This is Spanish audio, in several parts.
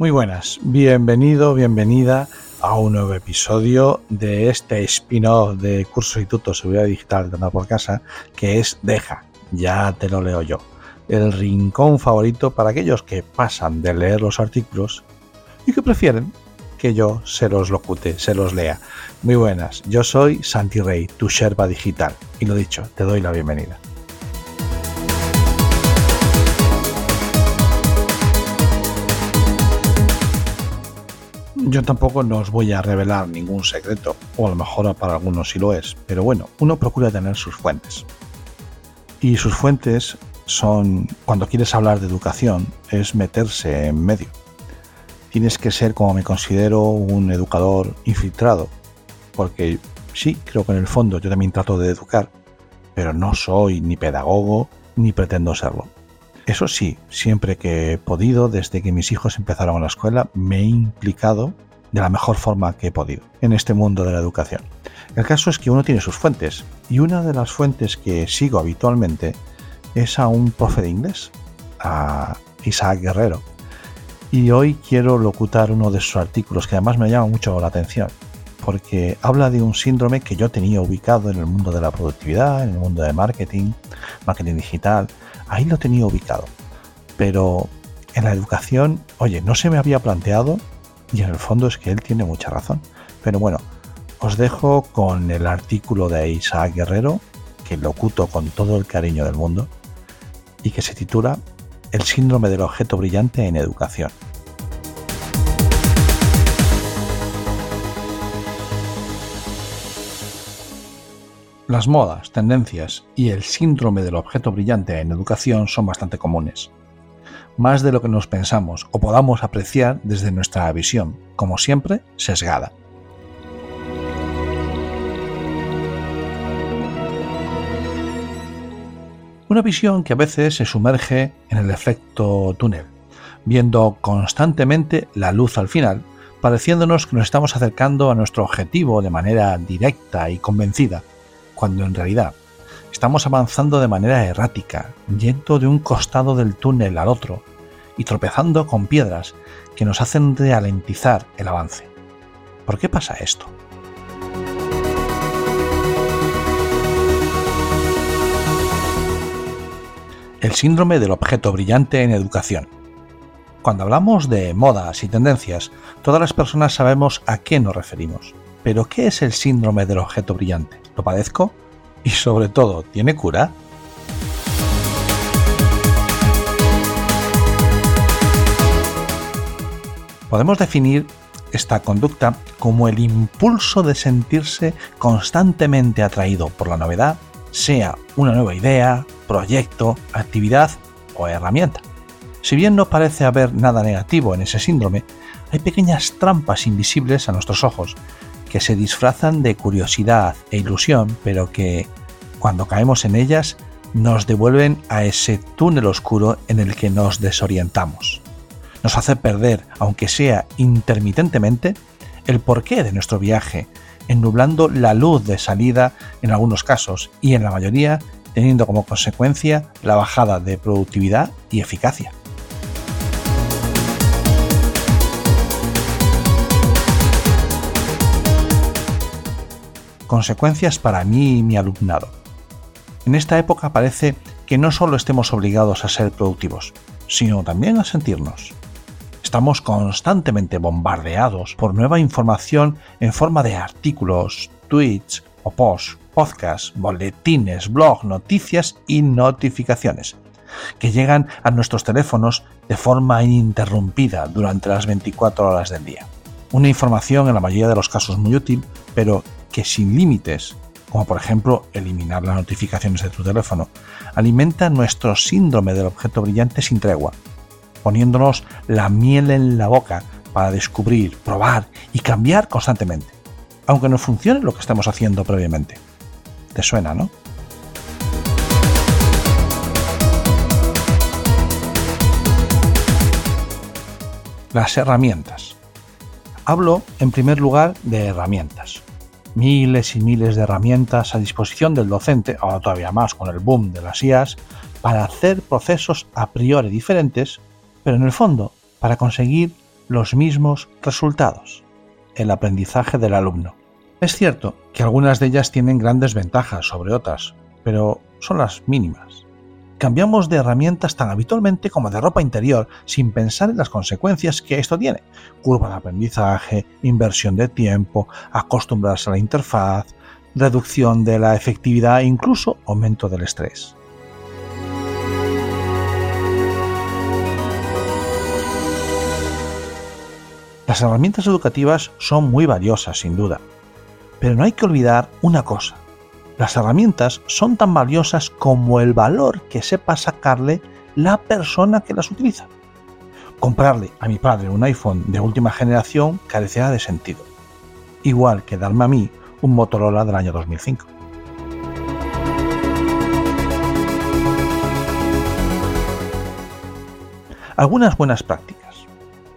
Muy buenas, bienvenido, bienvenida a un nuevo episodio de este spin-off de Curso Instituto Seguridad Digital de Andar por Casa, que es Deja, ya te lo leo yo. El rincón favorito para aquellos que pasan de leer los artículos y que prefieren que yo se los locute, se los lea. Muy buenas, yo soy Santi Rey, tu Sherpa digital. Y lo dicho, te doy la bienvenida. Yo tampoco no os voy a revelar ningún secreto, o a lo mejor para algunos sí lo es, pero bueno, uno procura tener sus fuentes. Y sus fuentes son, cuando quieres hablar de educación, es meterse en medio. Tienes que ser, como me considero, un educador infiltrado, porque sí, creo que en el fondo yo también trato de educar, pero no soy ni pedagogo ni pretendo serlo. Eso sí, siempre que he podido, desde que mis hijos empezaron a la escuela, me he implicado de la mejor forma que he podido en este mundo de la educación. El caso es que uno tiene sus fuentes y una de las fuentes que sigo habitualmente es a un profe de inglés, a Isaac Guerrero. Y hoy quiero locutar uno de sus artículos que además me llama mucho la atención porque habla de un síndrome que yo tenía ubicado en el mundo de la productividad, en el mundo de marketing, marketing digital, ahí lo tenía ubicado. Pero en la educación, oye, no se me había planteado y en el fondo es que él tiene mucha razón. Pero bueno, os dejo con el artículo de Isaac Guerrero, que locuto con todo el cariño del mundo, y que se titula El síndrome del objeto brillante en educación. Las modas, tendencias y el síndrome del objeto brillante en educación son bastante comunes. Más de lo que nos pensamos o podamos apreciar desde nuestra visión, como siempre, sesgada. Una visión que a veces se sumerge en el efecto túnel, viendo constantemente la luz al final, pareciéndonos que nos estamos acercando a nuestro objetivo de manera directa y convencida, cuando en realidad estamos avanzando de manera errática, yendo de un costado del túnel al otro y tropezando con piedras que nos hacen ralentizar el avance. ¿Por qué pasa esto? El síndrome del objeto brillante en educación. Cuando hablamos de modas y tendencias, todas las personas sabemos a qué nos referimos. Pero ¿qué es el síndrome del objeto brillante? ¿Lo padezco? Y sobre todo, ¿tiene cura? Podemos definir esta conducta como el impulso de sentirse constantemente atraído por la novedad, sea una nueva idea, proyecto, actividad o herramienta. Si bien no parece haber nada negativo en ese síndrome, hay pequeñas trampas invisibles a nuestros ojos que se disfrazan de curiosidad e ilusión, pero que, cuando caemos en ellas, nos devuelven a ese túnel oscuro en el que nos desorientamos. Nos hace perder, aunque sea intermitentemente, el porqué de nuestro viaje, ennublando la luz de salida en algunos casos y en la mayoría teniendo como consecuencia la bajada de productividad y eficacia. consecuencias para mí y mi alumnado. En esta época parece que no solo estemos obligados a ser productivos, sino también a sentirnos. Estamos constantemente bombardeados por nueva información en forma de artículos, tweets o posts, podcasts, boletines, blogs, noticias y notificaciones que llegan a nuestros teléfonos de forma ininterrumpida durante las 24 horas del día. Una información en la mayoría de los casos muy útil, pero que sin límites, como por ejemplo eliminar las notificaciones de tu teléfono, alimenta nuestro síndrome del objeto brillante sin tregua, poniéndonos la miel en la boca para descubrir, probar y cambiar constantemente, aunque no funcione lo que estamos haciendo previamente. ¿Te suena, no? Las herramientas. Hablo en primer lugar de herramientas, miles y miles de herramientas a disposición del docente, ahora todavía más con el boom de las IAS, para hacer procesos a priori diferentes, pero en el fondo para conseguir los mismos resultados, el aprendizaje del alumno. Es cierto que algunas de ellas tienen grandes ventajas sobre otras, pero son las mínimas. Cambiamos de herramientas tan habitualmente como de ropa interior sin pensar en las consecuencias que esto tiene. Curva de aprendizaje, inversión de tiempo, acostumbrarse a la interfaz, reducción de la efectividad e incluso aumento del estrés. Las herramientas educativas son muy valiosas, sin duda, pero no hay que olvidar una cosa. Las herramientas son tan valiosas como el valor que sepa sacarle la persona que las utiliza. Comprarle a mi padre un iPhone de última generación carecerá de sentido, igual que darme a mí un Motorola del año 2005. Algunas buenas prácticas.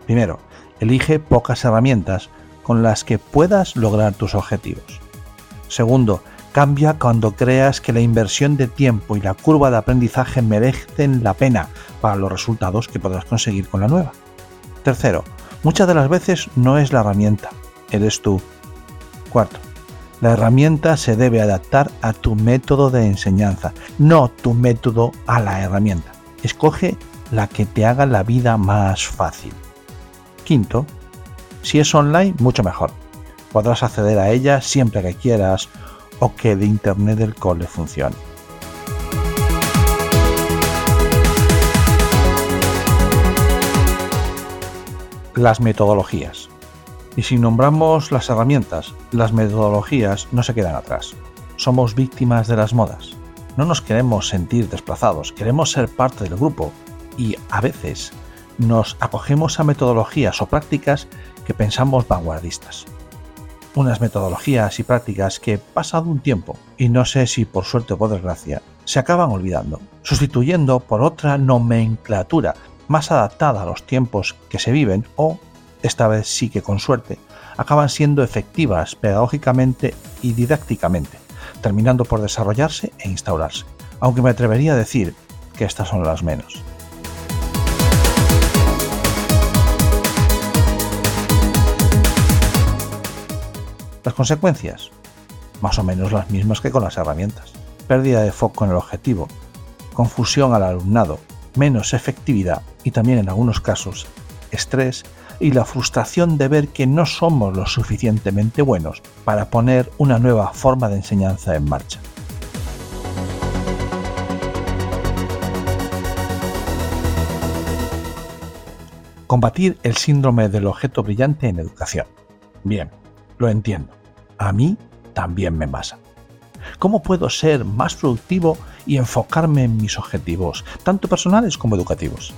Primero, Elige pocas herramientas con las que puedas lograr tus objetivos. Segundo, cambia cuando creas que la inversión de tiempo y la curva de aprendizaje merecen la pena para los resultados que podrás conseguir con la nueva. Tercero, muchas de las veces no es la herramienta, eres tú. Cuarto, la herramienta se debe adaptar a tu método de enseñanza, no tu método a la herramienta. Escoge la que te haga la vida más fácil. Quinto, si es online, mucho mejor. Podrás acceder a ella siempre que quieras o que el Internet del cole funcione. Las metodologías. Y si nombramos las herramientas, las metodologías no se quedan atrás. Somos víctimas de las modas. No nos queremos sentir desplazados, queremos ser parte del grupo y a veces nos acogemos a metodologías o prácticas que pensamos vanguardistas. Unas metodologías y prácticas que, pasado un tiempo, y no sé si por suerte o por desgracia, se acaban olvidando, sustituyendo por otra nomenclatura más adaptada a los tiempos que se viven o, esta vez sí que con suerte, acaban siendo efectivas pedagógicamente y didácticamente, terminando por desarrollarse e instaurarse, aunque me atrevería a decir que estas son las menos. Las consecuencias, más o menos las mismas que con las herramientas. Pérdida de foco en el objetivo, confusión al alumnado, menos efectividad y también en algunos casos estrés y la frustración de ver que no somos lo suficientemente buenos para poner una nueva forma de enseñanza en marcha. Combatir el síndrome del objeto brillante en educación. Bien, lo entiendo. A mí también me pasa. ¿Cómo puedo ser más productivo y enfocarme en mis objetivos, tanto personales como educativos?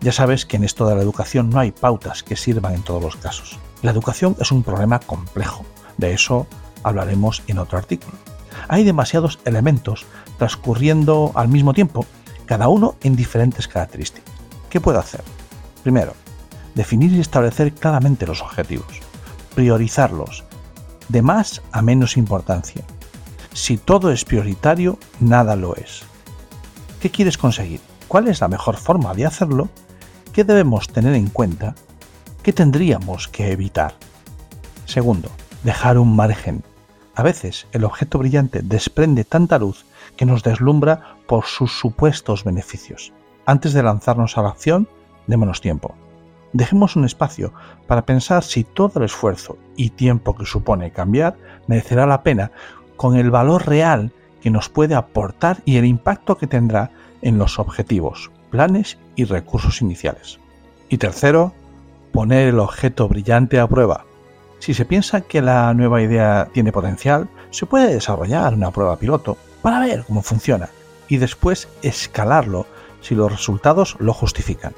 Ya sabes que en esto de la educación no hay pautas que sirvan en todos los casos. La educación es un problema complejo. De eso hablaremos en otro artículo. Hay demasiados elementos transcurriendo al mismo tiempo, cada uno en diferentes características. ¿Qué puedo hacer? Primero, definir y establecer claramente los objetivos priorizarlos, de más a menos importancia. Si todo es prioritario, nada lo es. ¿Qué quieres conseguir? ¿Cuál es la mejor forma de hacerlo? ¿Qué debemos tener en cuenta? ¿Qué tendríamos que evitar? Segundo, dejar un margen. A veces el objeto brillante desprende tanta luz que nos deslumbra por sus supuestos beneficios. Antes de lanzarnos a la acción, démonos tiempo. Dejemos un espacio para pensar si todo el esfuerzo y tiempo que supone cambiar merecerá la pena con el valor real que nos puede aportar y el impacto que tendrá en los objetivos, planes y recursos iniciales. Y tercero, poner el objeto brillante a prueba. Si se piensa que la nueva idea tiene potencial, se puede desarrollar una prueba piloto para ver cómo funciona y después escalarlo si los resultados lo justifican.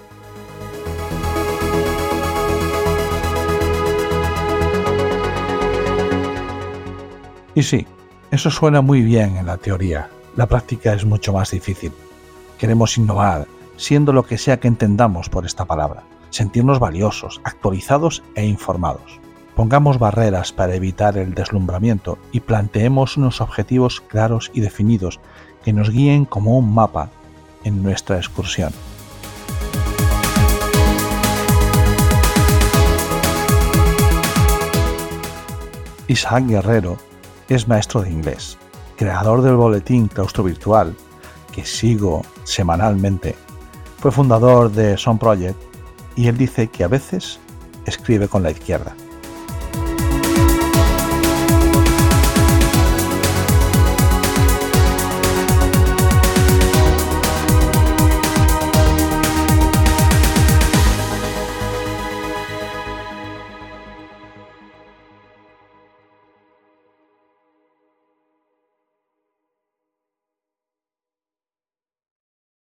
Y sí, eso suena muy bien en la teoría, la práctica es mucho más difícil. Queremos innovar, siendo lo que sea que entendamos por esta palabra, sentirnos valiosos, actualizados e informados. Pongamos barreras para evitar el deslumbramiento y planteemos unos objetivos claros y definidos que nos guíen como un mapa en nuestra excursión. Isaac Guerrero es maestro de inglés, creador del boletín Claustro Virtual, que sigo semanalmente. Fue fundador de Son Project y él dice que a veces escribe con la izquierda.